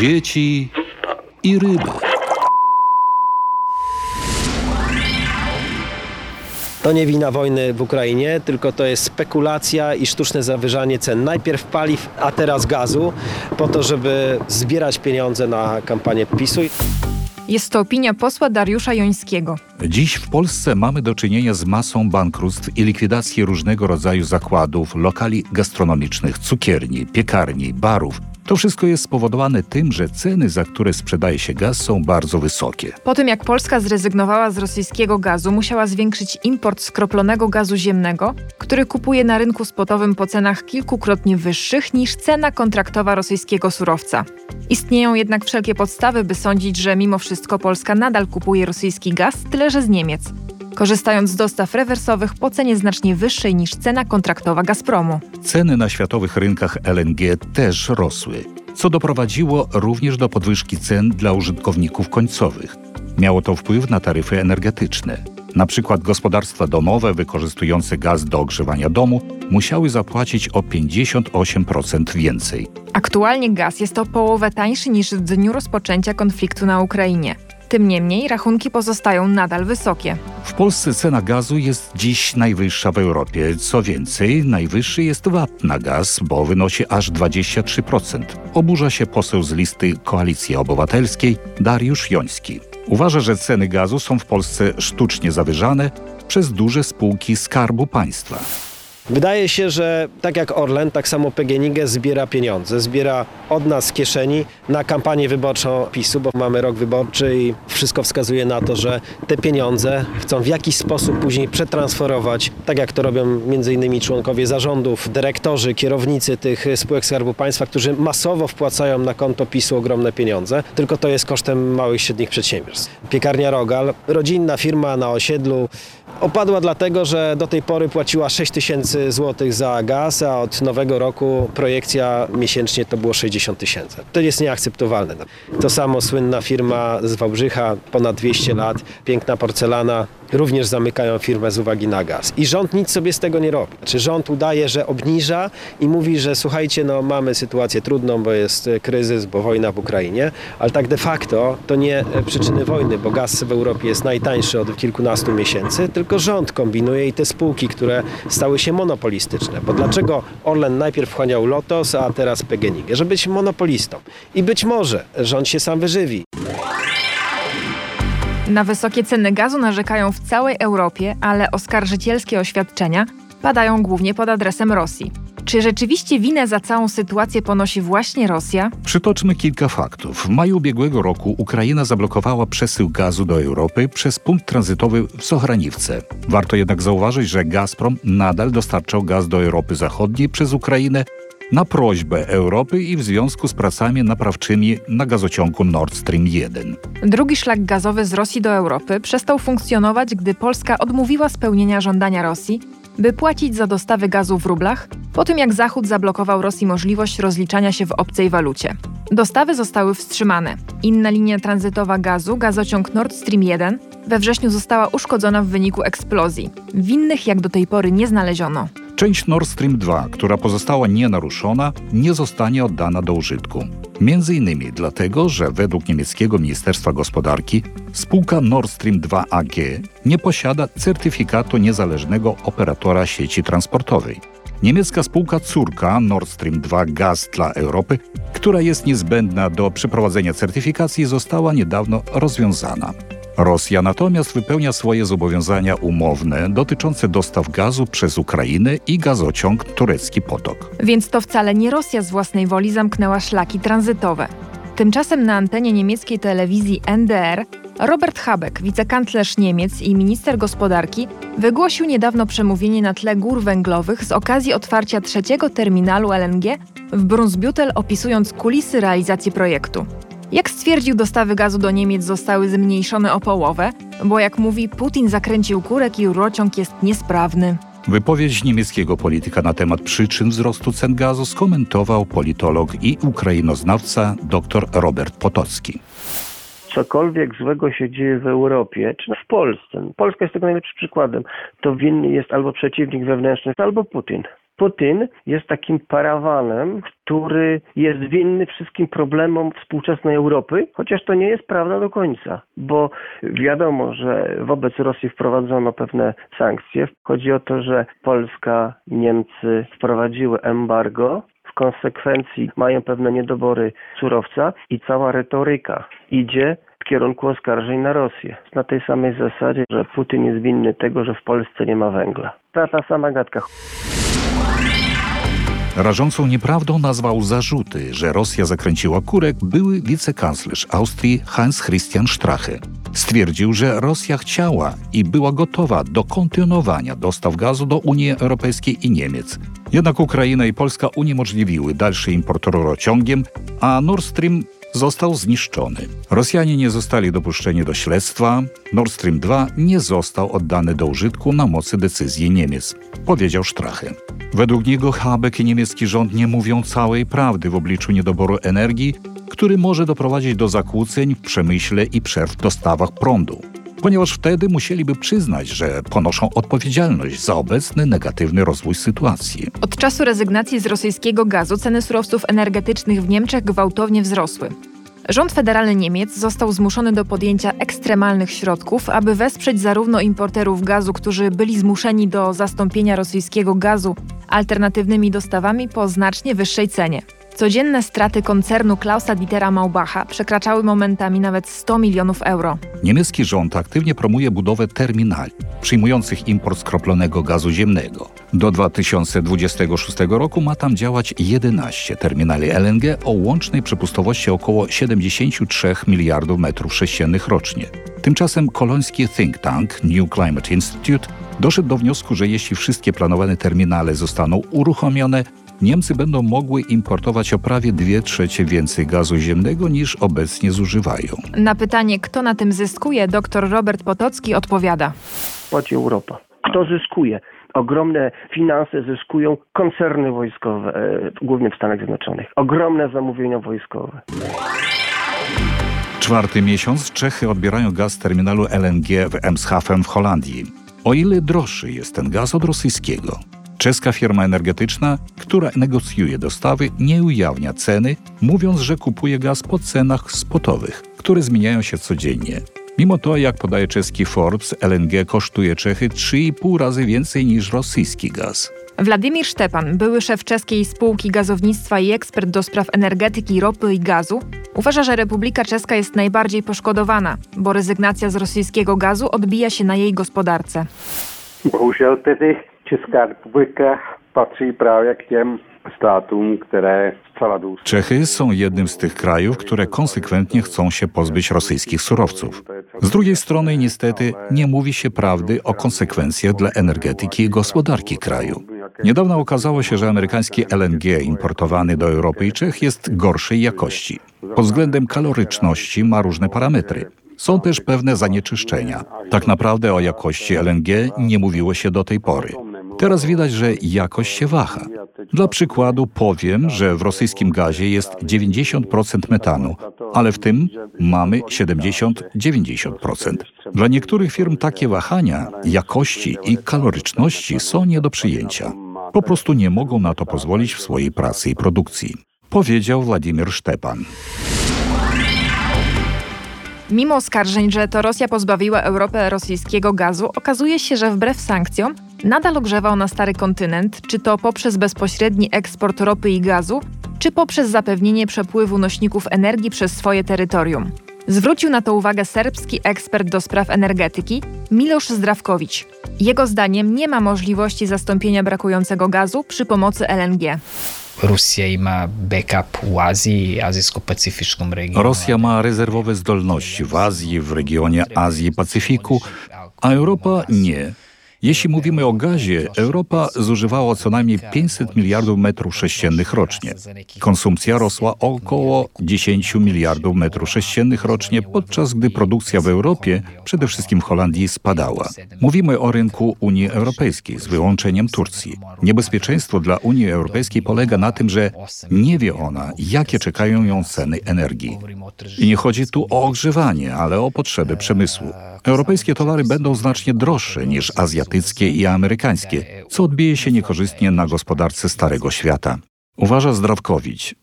dzieci i ryby. To nie wina wojny w Ukrainie, tylko to jest spekulacja i sztuczne zawyżanie cen. Najpierw paliw, a teraz gazu, po to, żeby zbierać pieniądze na kampanię PiSu. Jest to opinia posła Dariusza Jońskiego. Dziś w Polsce mamy do czynienia z masą bankructw i likwidacji różnego rodzaju zakładów, lokali gastronomicznych, cukierni, piekarni, barów, to wszystko jest spowodowane tym, że ceny, za które sprzedaje się gaz, są bardzo wysokie. Po tym jak Polska zrezygnowała z rosyjskiego gazu, musiała zwiększyć import skroplonego gazu ziemnego, który kupuje na rynku spotowym po cenach kilkukrotnie wyższych niż cena kontraktowa rosyjskiego surowca. Istnieją jednak wszelkie podstawy, by sądzić, że mimo wszystko Polska nadal kupuje rosyjski gaz, tyle że z Niemiec korzystając z dostaw rewersowych po cenie znacznie wyższej niż cena kontraktowa Gazpromu. Ceny na światowych rynkach LNG też rosły, co doprowadziło również do podwyżki cen dla użytkowników końcowych. Miało to wpływ na taryfy energetyczne. Na przykład gospodarstwa domowe wykorzystujące gaz do ogrzewania domu musiały zapłacić o 58% więcej. Aktualnie gaz jest o połowę tańszy niż w dniu rozpoczęcia konfliktu na Ukrainie. Tym niemniej rachunki pozostają nadal wysokie. W Polsce cena gazu jest dziś najwyższa w Europie. Co więcej, najwyższy jest VAT na gaz, bo wynosi aż 23%. Oburza się poseł z listy Koalicji Obywatelskiej Dariusz Joński. Uważa, że ceny gazu są w Polsce sztucznie zawyżane przez duże spółki Skarbu Państwa. Wydaje się, że tak jak Orlen, tak samo PGNiG zbiera pieniądze, zbiera od nas z kieszeni na kampanię wyborczą PiSu, bo mamy rok wyborczy i wszystko wskazuje na to, że te pieniądze chcą w jakiś sposób później przetransferować, tak jak to robią innymi członkowie zarządów, dyrektorzy, kierownicy tych spółek Skarbu Państwa, którzy masowo wpłacają na konto PiSu ogromne pieniądze, tylko to jest kosztem małych i średnich przedsiębiorstw. Piekarnia Rogal, rodzinna firma na osiedlu, opadła dlatego, że do tej pory płaciła 6 tysięcy tysięcy złotych za gaz, a od nowego roku projekcja miesięcznie to było 60 tysięcy. To jest nieakceptowalne. To samo słynna firma z Wałbrzycha, ponad 200 lat, piękna porcelana, również zamykają firmę z uwagi na gaz. I rząd nic sobie z tego nie robi. Czy rząd udaje, że obniża i mówi, że słuchajcie, no mamy sytuację trudną, bo jest kryzys, bo wojna w Ukrainie, ale tak de facto to nie przyczyny wojny, bo gaz w Europie jest najtańszy od kilkunastu miesięcy, tylko rząd kombinuje i te spółki, które stały się monopolistyczne. Bo dlaczego Orlen najpierw wchłaniał Lotos, a teraz PGNiG? Żeby być monopolistą. I być może rząd się sam wyżywi. Na wysokie ceny gazu narzekają w całej Europie, ale oskarżycielskie oświadczenia padają głównie pod adresem Rosji. Czy rzeczywiście winę za całą sytuację ponosi właśnie Rosja? Przytoczmy kilka faktów. W maju ubiegłego roku Ukraina zablokowała przesył gazu do Europy przez punkt tranzytowy w Sochranivce. Warto jednak zauważyć, że Gazprom nadal dostarczał gaz do Europy Zachodniej przez Ukrainę na prośbę Europy i w związku z pracami naprawczymi na gazociągu Nord Stream 1. Drugi szlak gazowy z Rosji do Europy przestał funkcjonować, gdy Polska odmówiła spełnienia żądania Rosji, by płacić za dostawy gazu w rublach, po tym jak Zachód zablokował Rosji możliwość rozliczania się w obcej walucie. Dostawy zostały wstrzymane. Inna linia tranzytowa gazu, gazociąg Nord Stream 1, we wrześniu została uszkodzona w wyniku eksplozji. Winnych jak do tej pory nie znaleziono. Część Nord Stream 2, która pozostała nienaruszona, nie zostanie oddana do użytku. Między innymi dlatego, że według niemieckiego Ministerstwa Gospodarki spółka Nord Stream 2 AG nie posiada certyfikatu niezależnego operatora sieci transportowej. Niemiecka spółka córka Nord Stream 2 Gaz dla Europy, która jest niezbędna do przeprowadzenia certyfikacji, została niedawno rozwiązana. Rosja natomiast wypełnia swoje zobowiązania umowne dotyczące dostaw gazu przez Ukrainę i gazociąg Turecki Potok. Więc to wcale nie Rosja z własnej woli zamknęła szlaki tranzytowe. Tymczasem na antenie niemieckiej telewizji NDR Robert Habeck, wicekanclerz Niemiec i minister gospodarki, wygłosił niedawno przemówienie na tle gór węglowych z okazji otwarcia trzeciego terminalu LNG w Brunsbüttel, opisując kulisy realizacji projektu. Jak stwierdził, dostawy gazu do Niemiec zostały zmniejszone o połowę, bo jak mówi, Putin zakręcił kurek i rurociąg jest niesprawny. Wypowiedź niemieckiego polityka na temat przyczyn wzrostu cen gazu skomentował politolog i ukrainoznawca dr Robert Potocki cokolwiek złego się dzieje w Europie, czy w Polsce, Polska jest tego najlepszym przykładem, to winny jest albo przeciwnik wewnętrzny, albo Putin. Putin jest takim parawanem, który jest winny wszystkim problemom współczesnej Europy, chociaż to nie jest prawda do końca, bo wiadomo, że wobec Rosji wprowadzono pewne sankcje. Chodzi o to, że Polska, Niemcy wprowadziły embargo, w konsekwencji mają pewne niedobory surowca i cała retoryka idzie w kierunku oskarżeń na Rosję. Na tej samej zasadzie, że Putin jest winny tego, że w Polsce nie ma węgla. Ta, ta sama gadka. Rażącą nieprawdą nazwał zarzuty, że Rosja zakręciła kurek były wicekanclerz Austrii Hans Christian Strache. Stwierdził, że Rosja chciała i była gotowa do kontynuowania dostaw gazu do Unii Europejskiej i Niemiec. Jednak Ukraina i Polska uniemożliwiły dalszy import rurociągiem, a Nord Stream został zniszczony. Rosjanie nie zostali dopuszczeni do śledztwa, Nord Stream 2 nie został oddany do użytku na mocy decyzji Niemiec, powiedział Strache. Według niego Habeck i niemiecki rząd nie mówią całej prawdy w obliczu niedoboru energii, który może doprowadzić do zakłóceń w przemyśle i przerw w dostawach prądu ponieważ wtedy musieliby przyznać, że ponoszą odpowiedzialność za obecny negatywny rozwój sytuacji. Od czasu rezygnacji z rosyjskiego gazu ceny surowców energetycznych w Niemczech gwałtownie wzrosły. Rząd federalny Niemiec został zmuszony do podjęcia ekstremalnych środków, aby wesprzeć zarówno importerów gazu, którzy byli zmuszeni do zastąpienia rosyjskiego gazu alternatywnymi dostawami po znacznie wyższej cenie. Codzienne straty koncernu Klausa Dietera Maubacha przekraczały momentami nawet 100 milionów euro. Niemiecki rząd aktywnie promuje budowę terminali przyjmujących import skroplonego gazu ziemnego. Do 2026 roku ma tam działać 11 terminali LNG o łącznej przepustowości około 73 miliardów metrów sześciennych rocznie. Tymczasem koloński think tank New Climate Institute doszedł do wniosku, że jeśli wszystkie planowane terminale zostaną uruchomione, Niemcy będą mogły importować o prawie 2 trzecie więcej gazu ziemnego niż obecnie zużywają. Na pytanie, kto na tym zyskuje, dr Robert Potocki odpowiada. Płaci Europa. Kto zyskuje? Ogromne finanse zyskują koncerny wojskowe, e, głównie w Stanach Zjednoczonych. Ogromne zamówienia wojskowe. Czwarty miesiąc Czechy odbierają gaz z terminalu LNG w Emshaven w Holandii. O ile droższy jest ten gaz od rosyjskiego? Czeska firma energetyczna, która negocjuje dostawy, nie ujawnia ceny, mówiąc, że kupuje gaz po cenach spotowych, które zmieniają się codziennie. Mimo to, jak podaje czeski Forbes, LNG kosztuje Czechy 3,5 razy więcej niż rosyjski gaz. Władimir Szczepan, były szef czeskiej spółki gazownictwa i ekspert do spraw energetyki, ropy i gazu, uważa, że Republika Czeska jest najbardziej poszkodowana, bo rezygnacja z rosyjskiego gazu odbija się na jej gospodarce. Bohužel tedy Czechy są jednym z tych krajów, które konsekwentnie chcą się pozbyć rosyjskich surowców. Z drugiej strony niestety nie mówi się prawdy o konsekwencjach dla energetyki i gospodarki kraju. Niedawno okazało się, że amerykański LNG importowany do Europy i Czech jest gorszej jakości. Pod względem kaloryczności ma różne parametry. Są też pewne zanieczyszczenia. Tak naprawdę o jakości LNG nie mówiło się do tej pory. Teraz widać, że jakość się waha. Dla przykładu powiem, że w rosyjskim gazie jest 90% metanu, ale w tym mamy 70-90%. Dla niektórych firm takie wahania jakości i kaloryczności są nie do przyjęcia. Po prostu nie mogą na to pozwolić w swojej pracy i produkcji, powiedział Władimir Szczepan. Mimo oskarżeń, że to Rosja pozbawiła Europę rosyjskiego gazu, okazuje się, że wbrew sankcjom nadal ogrzewał na stary kontynent, czy to poprzez bezpośredni eksport ropy i gazu, czy poprzez zapewnienie przepływu nośników energii przez swoje terytorium. Zwrócił na to uwagę serbski ekspert do spraw energetyki Miloš Zdrawkowicz. Jego zdaniem nie ma możliwości zastąpienia brakującego gazu przy pomocy LNG. Rosja ma backup w Azji, azjatycko-pacyfickim regionie. Rosja ma rezerwowe zdolności w Azji, w regionie Azji i Pacyfiku, a Europa nie. Jeśli mówimy o gazie, Europa zużywała co najmniej 500 miliardów metrów sześciennych rocznie. Konsumpcja rosła około 10 miliardów metrów sześciennych rocznie, podczas gdy produkcja w Europie, przede wszystkim w Holandii, spadała. Mówimy o rynku Unii Europejskiej z wyłączeniem Turcji. Niebezpieczeństwo dla Unii Europejskiej polega na tym, że nie wie ona, jakie czekają ją ceny energii. I nie chodzi tu o ogrzewanie, ale o potrzeby przemysłu. Europejskie towary będą znacznie droższe niż azjatyckie azjatyckie i amerykańskie, co odbije się niekorzystnie na gospodarce Starego Świata. Uważa Zdrawkowicz.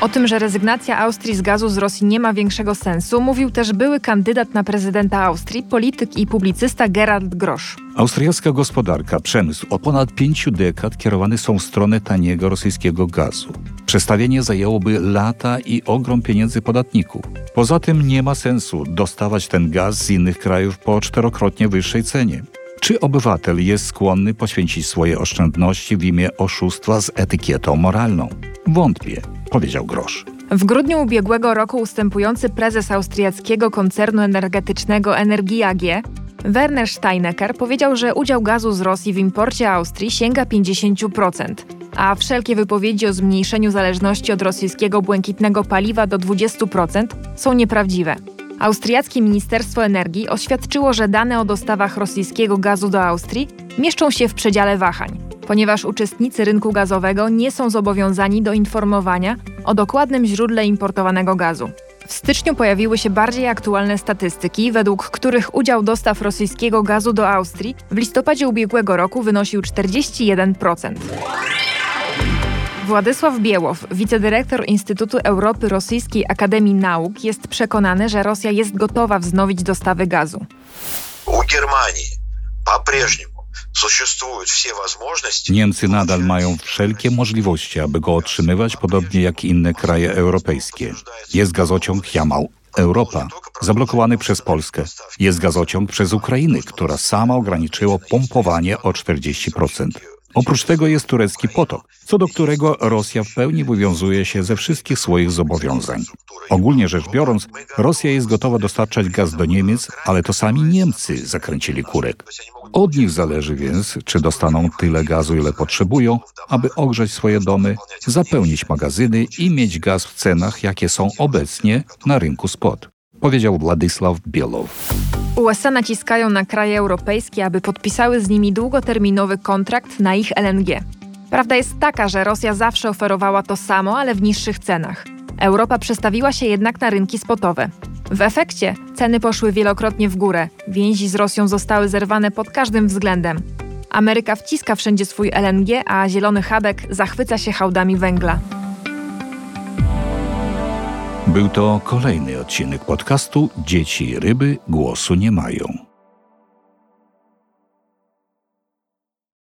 O tym, że rezygnacja Austrii z gazu z Rosji nie ma większego sensu, mówił też były kandydat na prezydenta Austrii, polityk i publicysta Gerald Grosz. Austriacka gospodarka, przemysł od ponad pięciu dekad kierowane są w stronę taniego rosyjskiego gazu. Przestawienie zajęłoby lata i ogrom pieniędzy podatników. Poza tym nie ma sensu dostawać ten gaz z innych krajów po czterokrotnie wyższej cenie. Czy obywatel jest skłonny poświęcić swoje oszczędności w imię oszustwa z etykietą moralną? Wątpię, powiedział Grosz. W grudniu ubiegłego roku ustępujący prezes austriackiego koncernu energetycznego Energia AG Werner Steinecker powiedział, że udział gazu z Rosji w imporcie Austrii sięga 50%, a wszelkie wypowiedzi o zmniejszeniu zależności od rosyjskiego błękitnego paliwa do 20% są nieprawdziwe. Austriackie Ministerstwo Energii oświadczyło, że dane o dostawach rosyjskiego gazu do Austrii mieszczą się w przedziale wahań, ponieważ uczestnicy rynku gazowego nie są zobowiązani do informowania o dokładnym źródle importowanego gazu. W styczniu pojawiły się bardziej aktualne statystyki, według których udział dostaw rosyjskiego gazu do Austrii w listopadzie ubiegłego roku wynosił 41%. Władysław Biełow, wicedyrektor Instytutu Europy Rosyjskiej Akademii Nauk, jest przekonany, że Rosja jest gotowa wznowić dostawy gazu. U Germanii по-прежнему Niemcy nadal mają wszelkie możliwości, aby go otrzymywać, podobnie jak inne kraje europejskie. Jest gazociąg Jamał Europa, zablokowany przez Polskę. Jest gazociąg przez Ukrainę, która sama ograniczyła pompowanie o 40%. Oprócz tego jest turecki potok, co do którego Rosja w pełni wywiązuje się ze wszystkich swoich zobowiązań. Ogólnie rzecz biorąc, Rosja jest gotowa dostarczać gaz do Niemiec, ale to sami Niemcy zakręcili kurek. Od nich zależy więc, czy dostaną tyle gazu, ile potrzebują, aby ogrzać swoje domy, zapełnić magazyny i mieć gaz w cenach, jakie są obecnie na rynku spot, powiedział Władysław Bielow. USA naciskają na kraje europejskie, aby podpisały z nimi długoterminowy kontrakt na ich LNG. Prawda jest taka, że Rosja zawsze oferowała to samo, ale w niższych cenach. Europa przestawiła się jednak na rynki spotowe. W efekcie ceny poszły wielokrotnie w górę, więzi z Rosją zostały zerwane pod każdym względem. Ameryka wciska wszędzie swój LNG, a zielony Habek zachwyca się hałdami węgla. Był to kolejny odcinek podcastu Dzieci ryby głosu nie mają.